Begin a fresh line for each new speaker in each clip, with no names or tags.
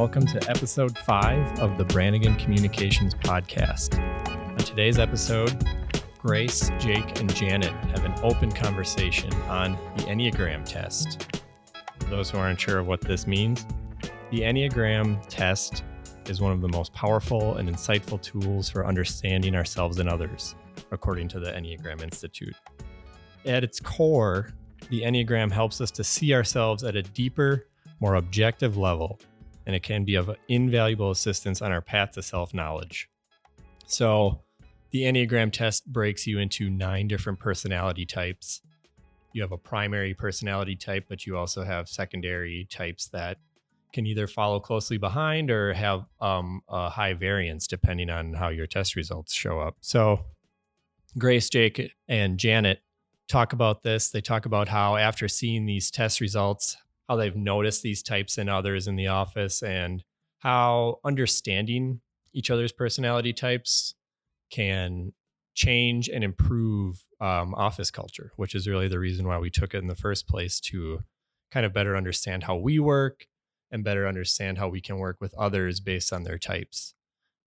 welcome to episode five of the Branigan Communications Podcast. On today's episode, Grace, Jake, and Janet have an open conversation on the Enneagram test. For those who aren't sure of what this means, the Enneagram test is one of the most powerful and insightful tools for understanding ourselves and others, according to the Enneagram Institute. At its core, the Enneagram helps us to see ourselves at a deeper, more objective level, and it can be of invaluable assistance on our path to self knowledge. So, the Enneagram test breaks you into nine different personality types. You have a primary personality type, but you also have secondary types that can either follow closely behind or have um, a high variance depending on how your test results show up. So, Grace, Jake, and Janet talk about this. They talk about how after seeing these test results, how they've noticed these types in others in the office and how understanding each other's personality types can change and improve um, office culture, which is really the reason why we took it in the first place to kind of better understand how we work and better understand how we can work with others based on their types.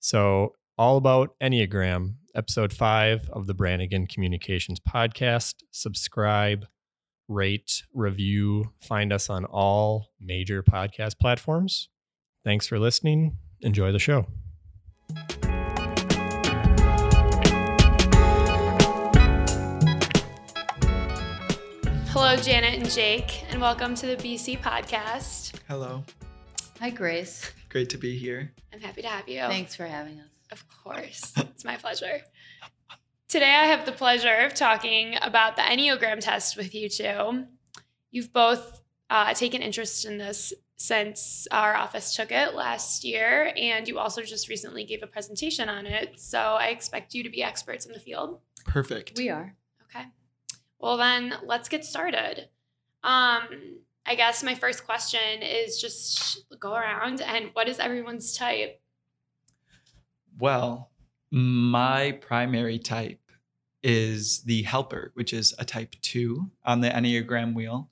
So, all about Enneagram, episode five of the Branigan Communications Podcast. Subscribe, rate, review, find us on all major podcast platforms. Thanks for listening. Enjoy the show.
Hello, Janet and Jake, and welcome to the BC podcast.
Hello.
Hi, Grace.
Great to be here.
I'm happy to have you.
Thanks for having us.
Of course. it's my pleasure. Today, I have the pleasure of talking about the Enneagram test with you two. You've both uh, taken interest in this since our office took it last year, and you also just recently gave a presentation on it. So I expect you to be experts in the field.
Perfect.
We are.
Okay. Well, then let's get started. Um, I guess my first question is just go around and what is everyone's type?
Well, my primary type is the helper, which is a type two on the Enneagram wheel.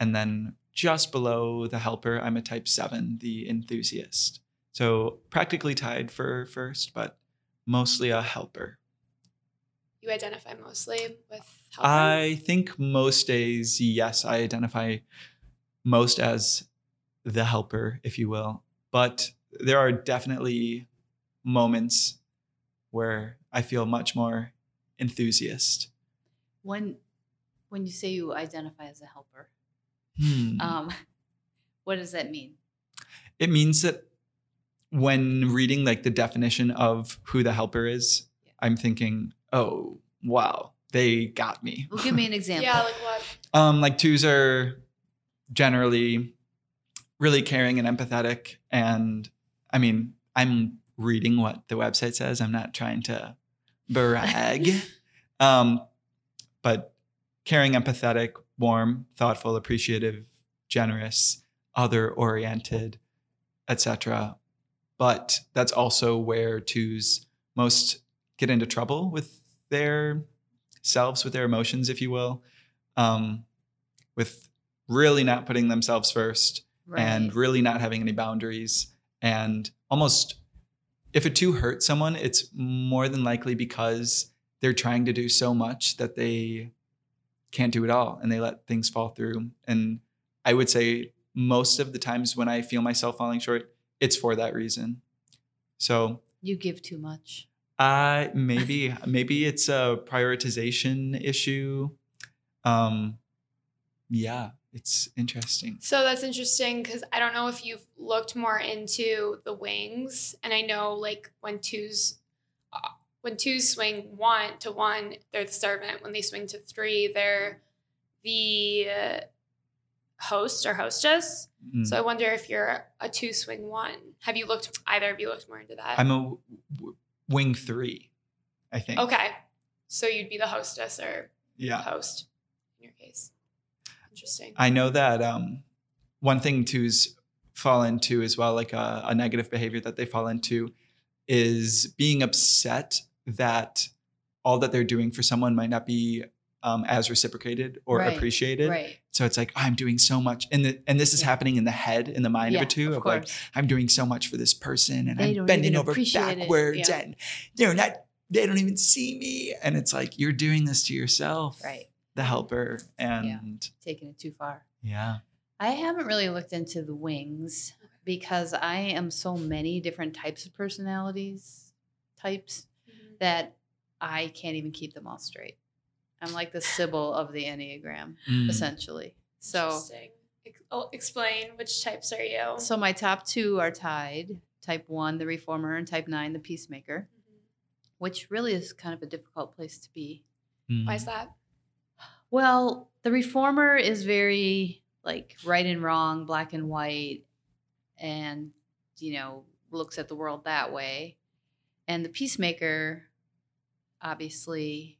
And then just below the helper, I'm a type seven, the enthusiast. So practically tied for first, but mostly a helper.
You identify mostly with helper?
I think most days, yes, I identify most as the helper, if you will. But there are definitely moments where I feel much more enthusiast.
When when you say you identify as a helper,
Hmm.
um, what does that mean?
it means that when reading like the definition of who the helper is,
Yeah.
I'm thinking, oh wow, they got me.
Well, give me an example.
Yeah, like what?
Um, like twos are generally really caring and empathetic. And I mean, I'm reading what the website says. I'm not trying to brag. um, but caring, empathetic, warm, thoughtful, appreciative, generous, other oriented, etc. But that's also where twos most get into trouble with their selves, with their emotions, if you will. Um, with really not putting themselves first
right.
and really not having any boundaries and almost if a two hurts someone it's more than likely because they're trying to do so much that they can't do it all and they let things fall through. And i would say most of the times when i feel myself falling short it's for that reason. So
you give too much.
uh maybe maybe it's a prioritization issue. Um yeah it's interesting
So that's interesting because I don't know if you've looked more into the wings, and I know like when twos, uh, when twos swing one to one, they're the servant. When they swing to three, they're the uh, host or hostess.
Mm.
So I wonder if you're a two swing one. Have you looked? Either of you looked more into that?
I'm a w- w- wing three, I think.
okay. So you'd be the hostess or
Yeah.
host in your case. Interesting.
I know that um, one thing twos fall into as well, like a, a negative behavior that they fall into, is being upset that all that they're doing for someone might not be um, as reciprocated or
Right,
appreciated.
Right.
So it's like oh, I'm doing so much, and the, and this is
Yeah.
happening in the head, in the mind
yeah,
of a two,
of
of like. I'm doing so much for this person, and
They
I'm bending over backwards,
yeah.
and they're not. They don't even see me, and it's like you're doing this to yourself,
right.
The helper, and
Taking it too far.
yeah,
I haven't really looked into the wings because I am so many different types of personalities types
Mhm.
that I can't even keep them all straight. I'm like the Sybil of the Enneagram,
Mm.
essentially. So
Interesting. Ex- oh, explain which types are you?
so my top two are tied. Type one, the reformer, and type nine, the peacemaker,
Mhm.
which really is kind of a difficult place to be.
Mm.
Why is that?
Well, the reformer is very like right and wrong, black and white, and you know looks at the world that way. And the peacemaker, obviously,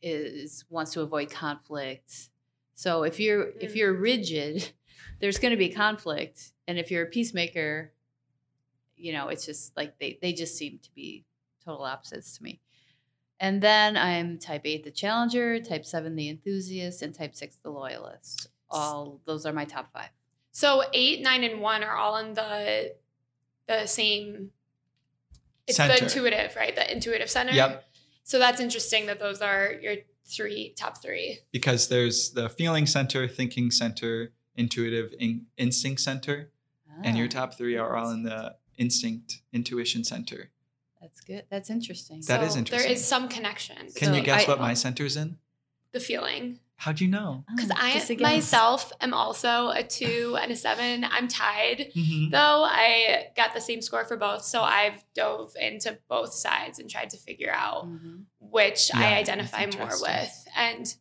is wants to avoid conflict. So if you're if
Mm.
you're rigid, there's going to be conflict, and if you're a peacemaker, you know it's just like they they just seem to be total opposites to me. And then I'm type 8, the challenger, type 7, the enthusiast, and type 6, the loyalist. All those are my top five.
So eight, nine, and one are all in the the same. It's
Center.
the intuitive, right? The intuitive center.
Yep.
So that's interesting that those are your three top three.
because there's the feeling center, thinking center, intuitive in- instinct center, and your
Ah,
top three are all in the instinct intuition center.
That's good. That's interesting.
That is
So
interesting.
There is some connection.
Can
So
you guess
I-
what my center's in?
The feeling.
How'd you know?
Because
Oh,
I
just a guess.
myself am also a two and a seven. I'm tied.
Mhm.
Though I got the same score for both. So I've dove into both sides and tried to figure out
Mhm.
which
Yeah,
I identify more with. And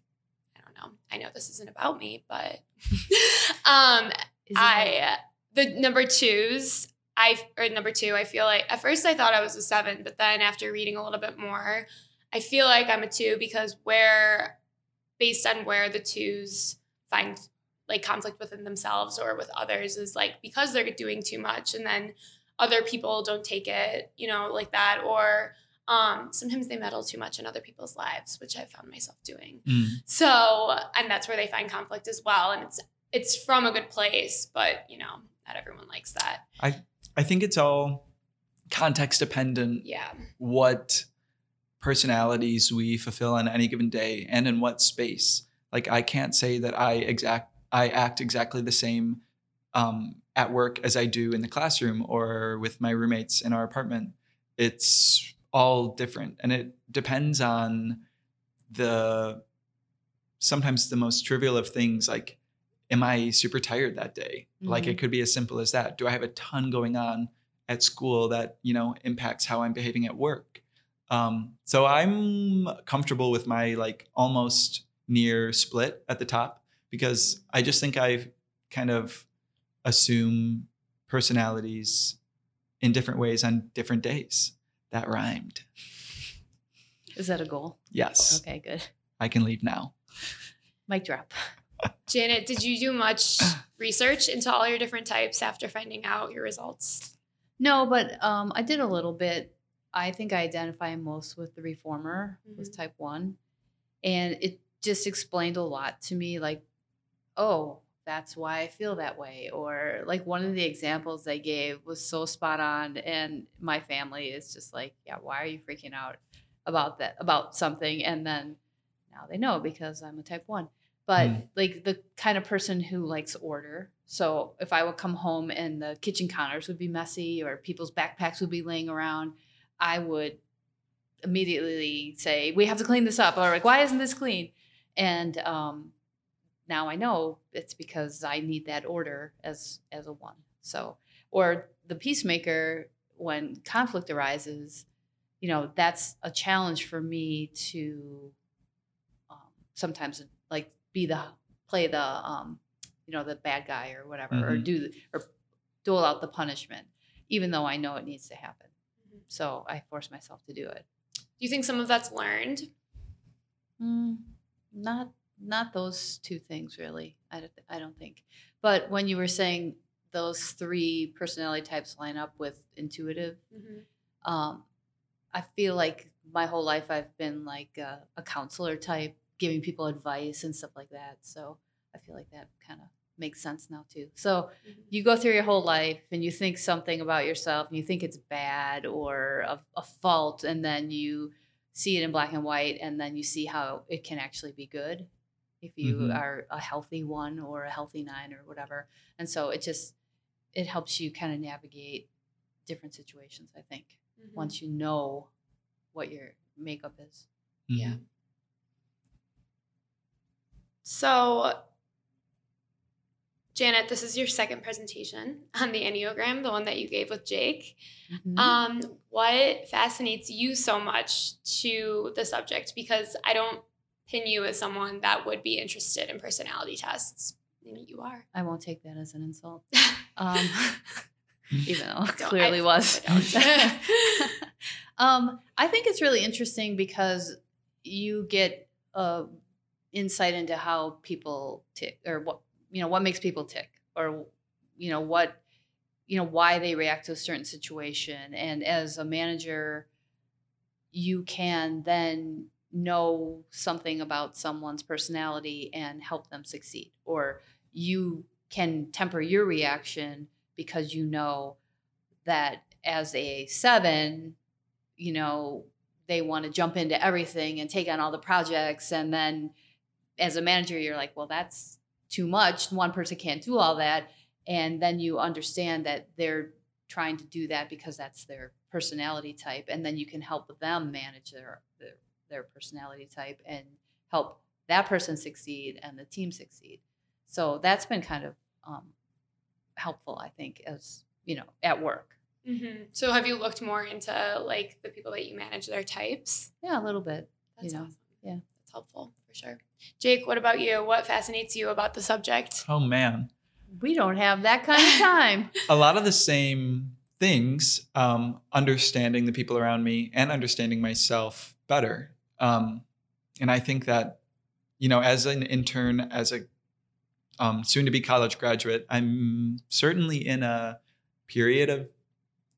I don't know. I know this isn't about me, but um
Is it
I the number twos, I or number two, I feel like at first I thought I was a seven, but then after reading a little bit more, I feel like I'm a two because where based on where the twos find like conflict within themselves or with others is like because they're doing too much and then other people don't take it, you know, like that or um, sometimes they meddle too much in other people's lives, which I found myself doing.
Mm.
So, and that's where they find conflict as well. And it's it's from a good place, but you know, not everyone likes that.
I think it's all context dependent
Yeah.
what personalities we fulfill on any given day and in what space. Like I can't say that I exact I act exactly the same um, at work as I do in the classroom or with my roommates in our apartment. It's all different, and it depends on the sometimes the most trivial of things like am i super tired that day? Like it could be as simple as that. Do i have a ton going on at school that you know impacts how i'm behaving at work? Um, so i'm comfortable with my like almost near split at the top because i just think i kind of assume personalities in different ways on different days that rhymed.
Is that a goal?
yes.
Okay, good.
i can leave now.
Mic drop.
Janet, did you do much research into all your different types after finding out your results?
No, but um, I did a little bit. I think I identify most with the reformer, was
Mhm.
type one, and it just explained a lot to me. Like, oh, that's why I feel that way, or like one of the examples they gave was so spot on, and my family is just like, yeah, why are you freaking out about that about something? And then now they know because I'm a type one. But
Mm.
like the kind of person who likes order. So if I would come home and the kitchen counters would be messy or people's backpacks would be laying around, I would immediately say, "We have to clean this up." Or like, "Why isn't this clean?" And um, now I know it's because I need that order as as a one. So or the peacemaker when conflict arises, you know, that's a challenge for me to um, sometimes like be the play the um, you know the bad guy or whatever or
Mhm.
do the, or dole out the punishment even though I know it needs to happen.
Mhm.
So I force myself to do it.
Do you think some of that's learned?
Mm, not not those two things really. I don't, I don't think. But when you were saying those three personality types line up with intuitive, um, I feel like my whole life I've been like a, a counselor type, giving people advice and stuff like that. So I feel like that kind of makes sense now too. So
Mhm.
you go through your whole life and you think something about yourself and you think it's bad or a, a fault, and then you see it in black and white, and then you see how it can actually be good if you
Mhm.
are a healthy one or a healthy nine or whatever. And so it just it helps you kind of navigate different situations. I think
Mhm.
once you know what your makeup is.
Yeah. So, Janet, this is your second presentation on the Enneagram, the one that you gave with Jake.
Mhm.
Um, what fascinates you so much to the subject? Because I don't pin you as someone that would be interested in personality tests. You are.
I won't take that as an insult. Um, even though it clearly
I-
was.
I
um, I think it's really interesting because you get uh, insight into how people tick, or what you know, what makes people tick, or you know, what you know, why they react to a certain situation. And as a manager, you can then know something about someone's personality and help them succeed, or you can temper your reaction because you know that as a seven, you know, they want to jump into everything and take on all the projects. And then as a manager, you're like, well, that's too much. One person can't do all that. And then you understand that they're trying to do that because that's their personality type. And then you can help them manage their, their, their personality type and help that person succeed and the team succeed. So that's been kind of um, helpful, I think, as you know, at work.
Mhm. So, have you looked more into like the people that you manage, their types?
Yeah, a little bit.
That's
You know,
awesome.
yeah.
That's helpful for sure. Jake, what about you? What fascinates you about the subject?
Oh man.
We don't have that kind of time.
a lot of the same things um, understanding the people around me and understanding myself better um, and i think that you know as an intern as a um, soon to be college graduate i'm certainly in a period of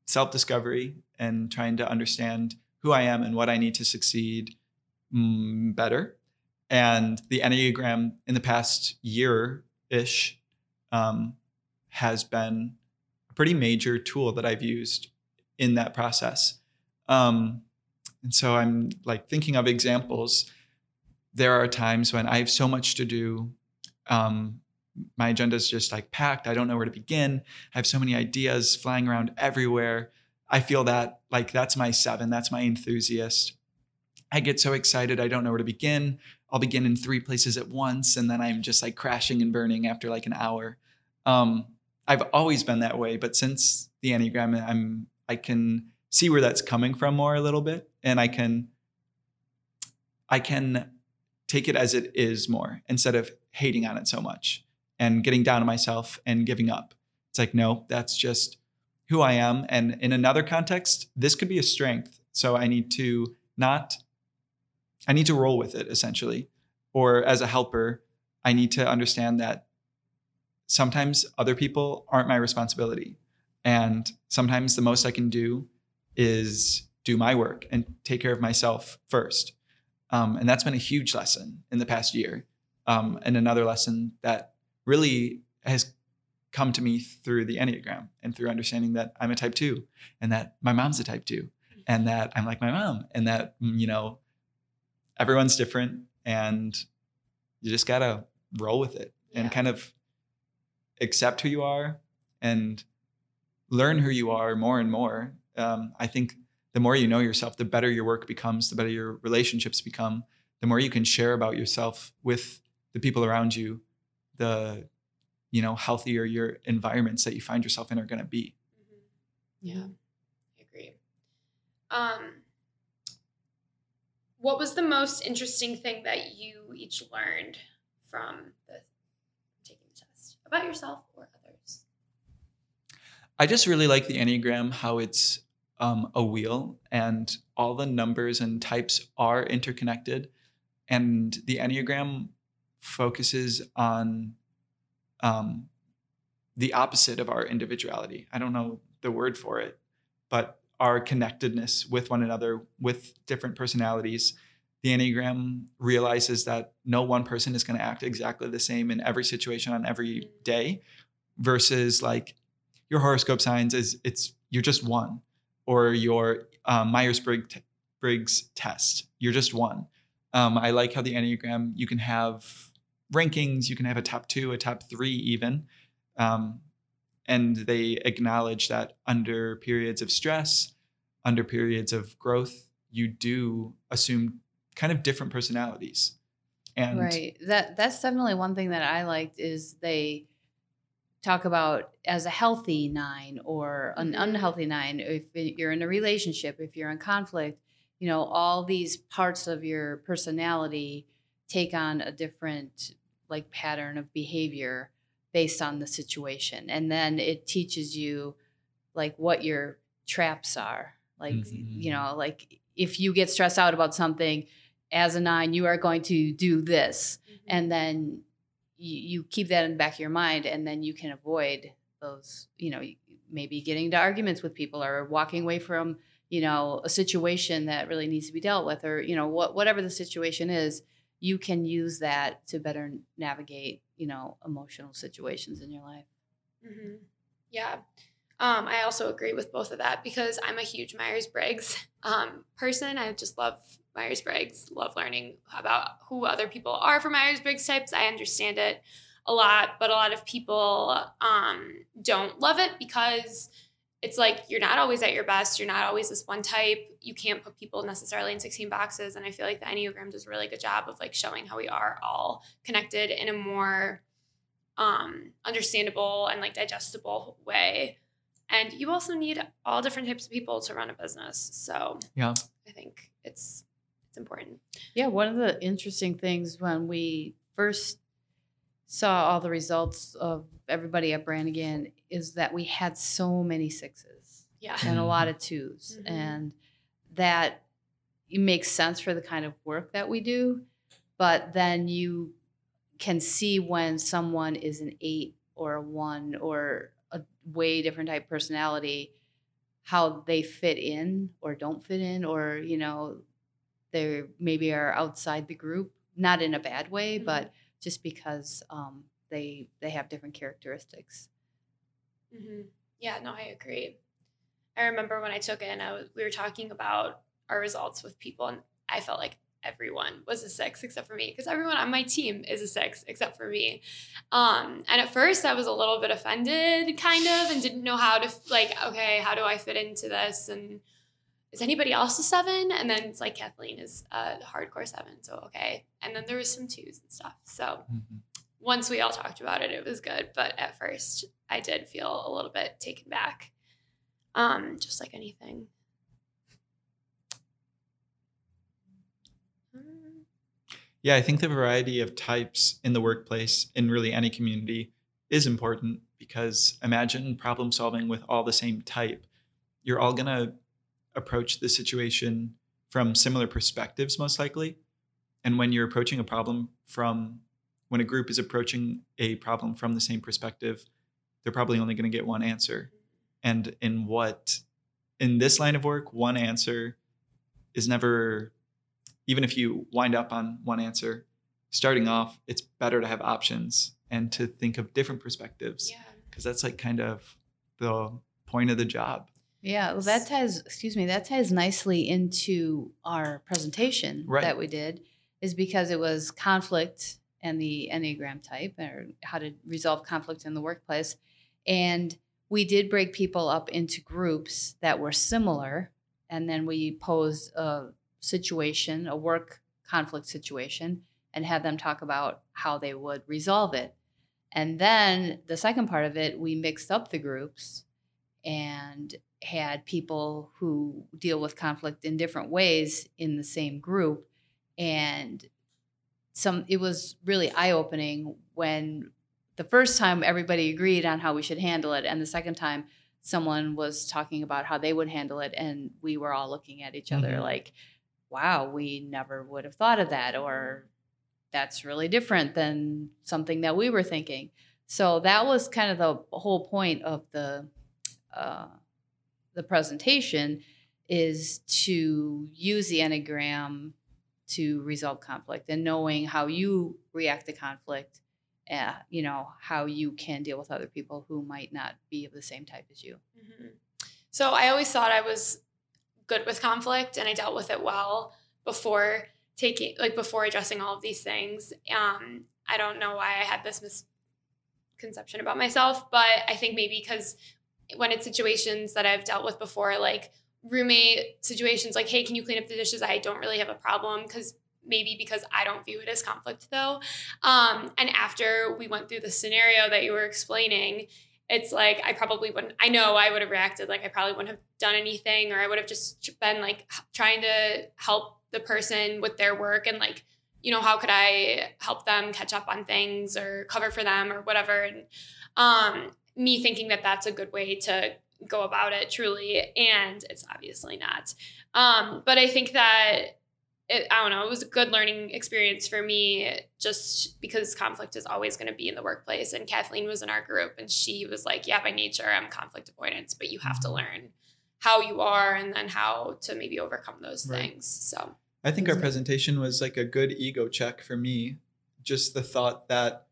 self-discovery and trying to understand who i am and what i need to succeed mm, better and the enneagram in the past year ish um, has been a pretty major tool that I've used in that process. Um, and so I'm like thinking of examples. There are times when I have so much to do. Um, my agenda is just like packed. I don't know where to begin. I have so many ideas flying around everywhere. I feel that like that's my seven, that's my enthusiast. I get so excited, I don't know where to begin. I'll begin in three places at once, and then I'm just like crashing and burning after like an hour. Um, I've always been that way, but since the Enneagram, I'm I can see where that's coming from more a little bit, and I can I can take it as it is more instead of hating on it so much and getting down on myself and giving up. It's like no, that's just who I am, and in another context, this could be a strength. So I need to not I need to roll with it essentially. Or as a helper, I need to understand that sometimes other people aren't my responsibility. And sometimes the most I can do is do my work and take care of myself first. Um, and that's been a huge lesson in the past year. Um, and another lesson that really has come to me through the Enneagram and through understanding that I'm a type two and that my mom's a type two and that I'm like my mom and that, you know, everyone's different and you just gotta roll with it and
Yeah.
kind of accept who you are and learn who you are more and more. Um, I think the more you know yourself, the better your work becomes, the better your relationships become, the more you can share about yourself with the people around you, the you know healthier your environments that you find yourself in are going to be.
Mhm. Yeah, I agree. Um, what was the most interesting thing that you each learned from the taking the test about yourself or others?
I just really like the Enneagram, how it's um, a wheel and all the numbers and types are interconnected. And the Enneagram focuses on um, the opposite of our individuality. I don't know the word for it, but our connectedness with one another, with different personalities. the Enneagram realizes that no one person is going to act exactly the same in every situation on every day versus like your horoscope signs is it's you're just one or your um, Myers-Briggs test. You're just one. Um, I like how the Enneagram, you can have rankings, you can have a top two, a top three, even. Um, and they acknowledge that under periods of stress, under periods of growth, you do assume kind of different personalities. And
right. That that's definitely one thing that I liked is they talk about as a healthy nine or an
Mhm.
unhealthy nine if you're in a relationship if you're in conflict you know all these parts of your personality take on a different like pattern of behavior based on the situation. And then it teaches you like what your traps are. Like you
Mhm.
know like if you get stressed out about something as a nine you are going to do this. And then you, you keep that in the back of your mind and then you can avoid those you know maybe getting into arguments with people or walking away from you know a situation that really needs to be dealt with or you know what whatever the situation is you can use that to better navigate you know emotional situations in your life
hmm Yeah. Um, I also agree with both of that because I'm a huge Myers Briggs um, person. I just love Myers Briggs, love learning about who other people are for Myers Briggs types. I understand it a lot, but a lot of people um, don't love it because it's like you're not always at your best. You're not always this one type. You can't put people necessarily in 16 boxes. And I feel like the Enneagram does a really good job of like showing how we are all connected in a more um, understandable and like digestible way. And you also need all different types of people to run a business. So
Yeah.
I think it's it's important.
Yeah, one of the interesting things when we first saw all the results of everybody at Branigan is that we had so many sixes
Yeah.
and a lot of 2s
Mhm.
and that it makes sense for the kind of work that we do but then you can see when someone is an eight or a one or a way different type personality how they fit in or don't fit in or you know they maybe are outside the group not in a bad way
Mhm.
but just because um, they they have different characteristics
hmm Yeah, no, I agree. I remember when I took it and I was, we were talking about our results with people, and I felt like everyone was a six except for me because everyone on my team is a six except for me. Um, and at first, I was a little bit offended, kind of, and didn't know how to like, okay, how do I fit into this? And is anybody else a seven? And then it's like Kathleen is a hardcore seven, so okay. And then there was some twos and stuff. So
Mhm.
Once we all talked about it, it was good. But at first, I did feel a little bit taken back, um, just like anything.
Yeah, I think the variety of types in the workplace, in really any community, is important because imagine problem solving with all the same type. You're all going to approach the situation from similar perspectives, most likely. And when you're approaching a problem from, when a group is approaching a problem from the same perspective, they're probably only going to get one answer. And in what, in this line of work, one answer is never even if you wind up on one answer, starting off, it's better to have options and to think of different perspectives
Yeah.
because that's like kind of the point of the job.
Yeah, well, that ties. Excuse me, that ties nicely into our presentation
Right.
that we did, is because it was conflict and the enneagram type, or how to resolve conflict in the workplace, and we did break people up into groups that were similar, and then we posed a situation, a work conflict situation, and had them talk about how they would resolve it. And then the second part of it, we mixed up the groups and had people who deal with conflict in different ways in the same group and some it was really eye-opening when the first time everybody agreed on how we should handle it and the second time someone was talking about how they would handle it and we were all looking at each other
Mhm.
like wow we never would have thought of that or that's really different than something that we were thinking so that was kind of the whole point of the uh, the presentation is to use the enneagram to resolve conflict and knowing how you react to conflict uh, you know how you can deal with other people who might not be of the same type as you
Mhm. So I always thought I was good with conflict and I dealt with it well before taking like before addressing all of these things. Um, I don't know why I had this misconception about myself, but I think maybe because when it's situations that I've dealt with before, like roommate situations, like, hey, can you clean up the dishes? I don't really have a problem because maybe because I don't view it as conflict though. Um, and after we went through the scenario that you were explaining, it's like I probably wouldn't. I know I would have reacted like I probably wouldn't have done anything, or I would have just been like trying to help the person with their work and like, you know, how could I help them catch up on things or cover for them or whatever. And um, me thinking that that's a good way to go about it truly, and it's obviously not. Um, but I think that it, I don't know, it was a good learning experience for me just because conflict is always going to be in the workplace. And Kathleen was in our group and she was like, Yeah, by nature, I'm conflict avoidance, but you have to learn how you are and then how to maybe overcome those
Right.
things. So,
I think our presentation was like a good ego check for me. Just the thought that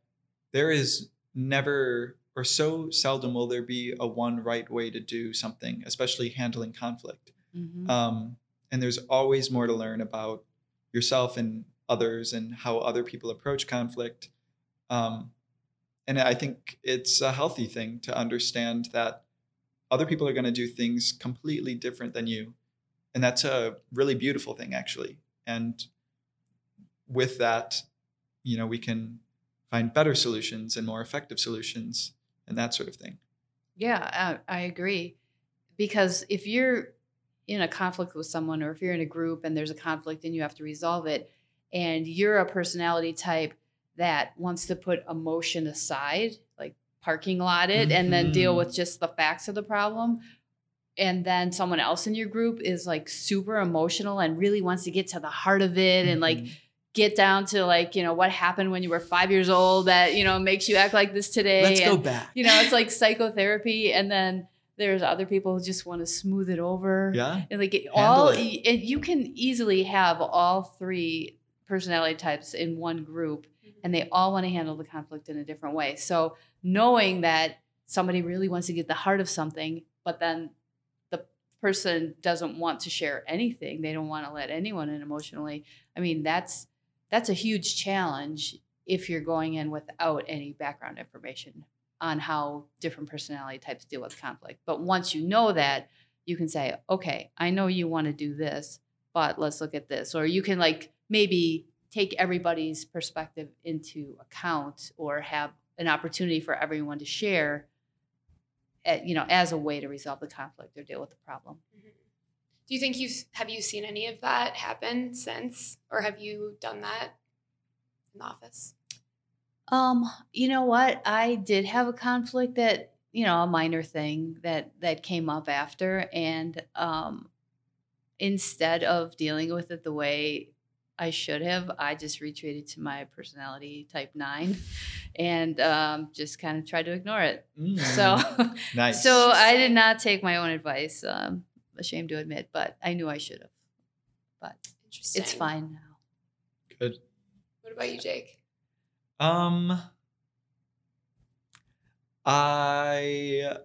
there is never or so seldom will there be a one right way to do something, especially handling conflict.
Mhm.
Um, and there's always more to learn about yourself and others and how other people approach conflict. Um, and I think it's a healthy thing to understand that other people are going to do things completely different than you. And that's a really beautiful thing, actually. And with that, you know, we can find better solutions and more effective solutions and that sort of thing.
Yeah, I, I agree. Because if you're in a conflict with someone, or if you're in a group and there's a conflict and you have to resolve it, and you're a personality type that wants to put emotion aside, like parking lot it, and then deal
Mhm.
with just the facts of the problem, and then someone else in your group is like super emotional and really wants to get to the heart of it and like
Mhm.
Get down to like you know what happened when you were five years old that you know makes you act like this today
let's go back.
you know, it's like psychotherapy, and then there's other people who just want to smooth it over.
yeah.
And like it, all,
it.
and you can easily have all three personality types in one group, mm-hmm. and they all want to handle the conflict in a different way. So knowing that somebody really wants to get the heart of something, but then the person doesn't want to share anything, they don't want to let anyone in emotionally. I mean, that's that's a huge challenge if you're going in without any background information on how different personality types deal with conflict. But once you know that, you can say, okay, I know you want to do this, but let's look at this. Or you can like maybe take everybody's perspective into account or have an opportunity for everyone to share at, you know, as a way to resolve the conflict or deal with the problem.
Mhm. Do you think you've have you seen any of that happen since, or have you done that in the office?
Um, you know what? I did have a conflict that, you know, a minor thing that that came up after and um instead of dealing with it the way I should have, I just retreated to my personality type 9 and um just kind of tried to ignore it.
Mm.
So
nice.
so I did not take my own advice. Um ashamed to admit, but I knew I should have. But
Interesting.
it's fine now.
good.
What about you, Jake?
Um, I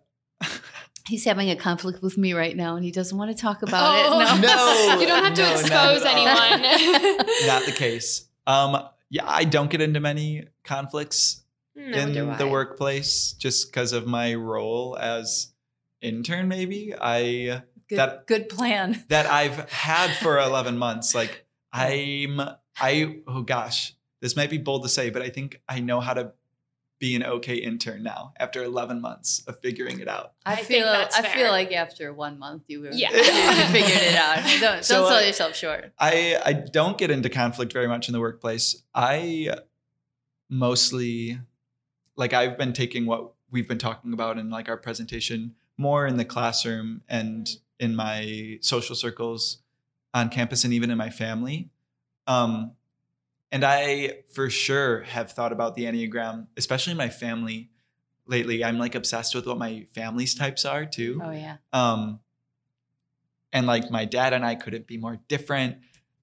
He's having a conflict with me right now and he doesn't want to talk about it.
Oh.
No.
No,
you don't have to
no,
expose
at all.
anyone.
not the case. Um, yeah, I don't get into many conflicts
No,
in the workplace just because of my role as intern. Maybe I
Good,
That-
good plan.
that I've had for 11 months. Like I'm, I oh gosh, this might be bold to say, but I think I know how to be an okay intern now after 11 months of figuring it out.
I,
I think
feel
that's
I
fair.
feel like after one month you were
Yeah.
you figured it out. Don't,
So,
don't sell
uh,
yourself short.
I I don't get into conflict very much in the workplace. I mostly like I've been taking what we've been talking about in like our presentation more in the classroom and in my social circles on campus and even in my family. Um and I for sure have thought about the Enneagram, especially my family lately. I'm like obsessed with what my family's types are too
Oh yeah.
um and like my dad and i couldn't be more different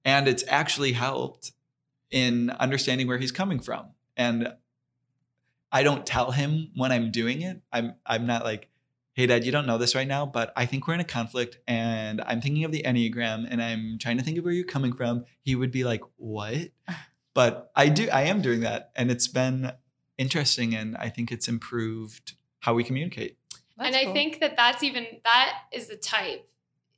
and it's actually helped in understanding where he's coming from. And I don't tell him when I'm doing it. I'm I'm not like, hey dad, you don't know this right now, but I think we're in a conflict and I'm thinking of the Enneagram and I'm trying to think of where you're coming from. He would be like, What? But I do I am doing that. And it's been interesting and I think it's improved how we communicate.
That's
and I
cool.
think that that's even that is the type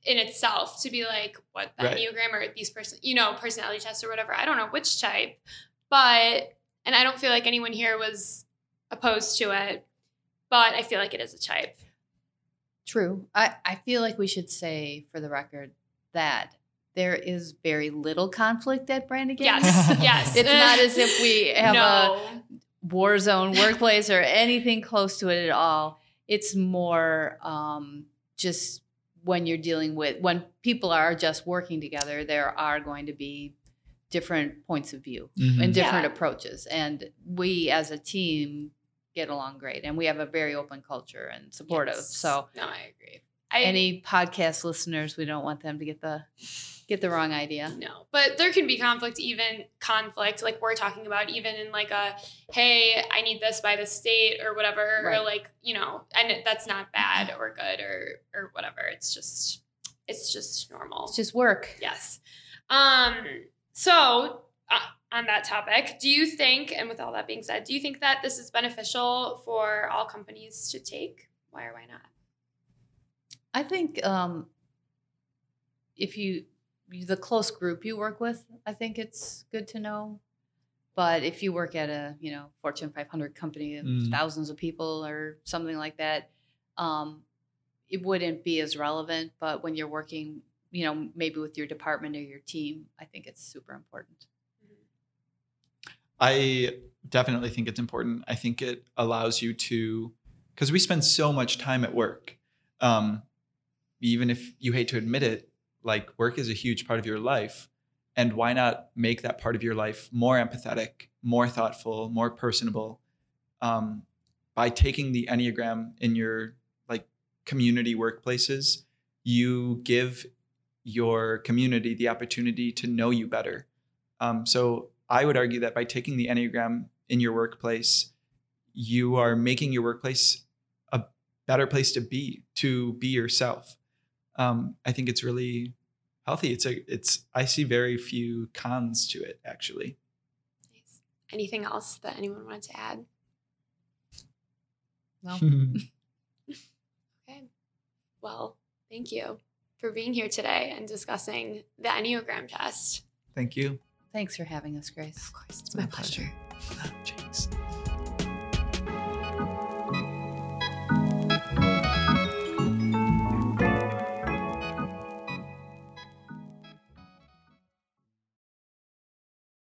in itself to be like what the
Right.
enneagram or these person you know personality tests or whatever. I don't know which type, but and I don't feel like anyone here was opposed to it, but I feel like it is a type.
True. I, I feel like we should say for the record that there is very little conflict at Branigan.
Yes, yes.
It's not as if we have a war zone workplace or anything close to it at all. It's more um, just when you're dealing with when people are just working together, there are going to be different points of view and different
Yeah.
approaches. And we as a team get along great and we have a very open culture and supportive.
Yes.
So
no, I agree. I,
any podcast listeners, we don't want them to get the get the wrong idea.
No, but there can be conflict, even conflict, like we're talking about, even in like a, hey, I need this by the state or whatever,
Right.
or like, you know, and that's not bad or good or or whatever. It's just, it's just normal.
It's just work.
yes. Um. So on that topic, do you think, and with all that being said, do you think that this is beneficial for all companies to take? Why or why not?
I think um, if you the close group you work with, I think it's good to know. But if you work at a you know Fortune 500 company of
Mm.
thousands of people or something like that, um, it wouldn't be as relevant. But when you're working, you know, maybe with your department or your team, I think it's super important.
I definitely think it's important. I think it allows you to, because we spend so much time at work. Um, even if you hate to admit it, like work is a huge part of your life. And why not make that part of your life more empathetic, more thoughtful, more personable um, by taking the Enneagram in your like community workplaces? You give your community the opportunity to know you better. Um, so I would argue that by taking the Enneagram in your workplace, you are making your workplace a better place to be, to be yourself. Um, I think it's really healthy. It's a, it's. I see very few cons to it actually.
Nice. Anything else that anyone wanted to add?
Well,
Okay. Well, thank you for being here today and discussing the Enneagram test.
Thank you.
Thanks for having us, Grace.
Of course, it's my pleasure.
Oh, Jinx.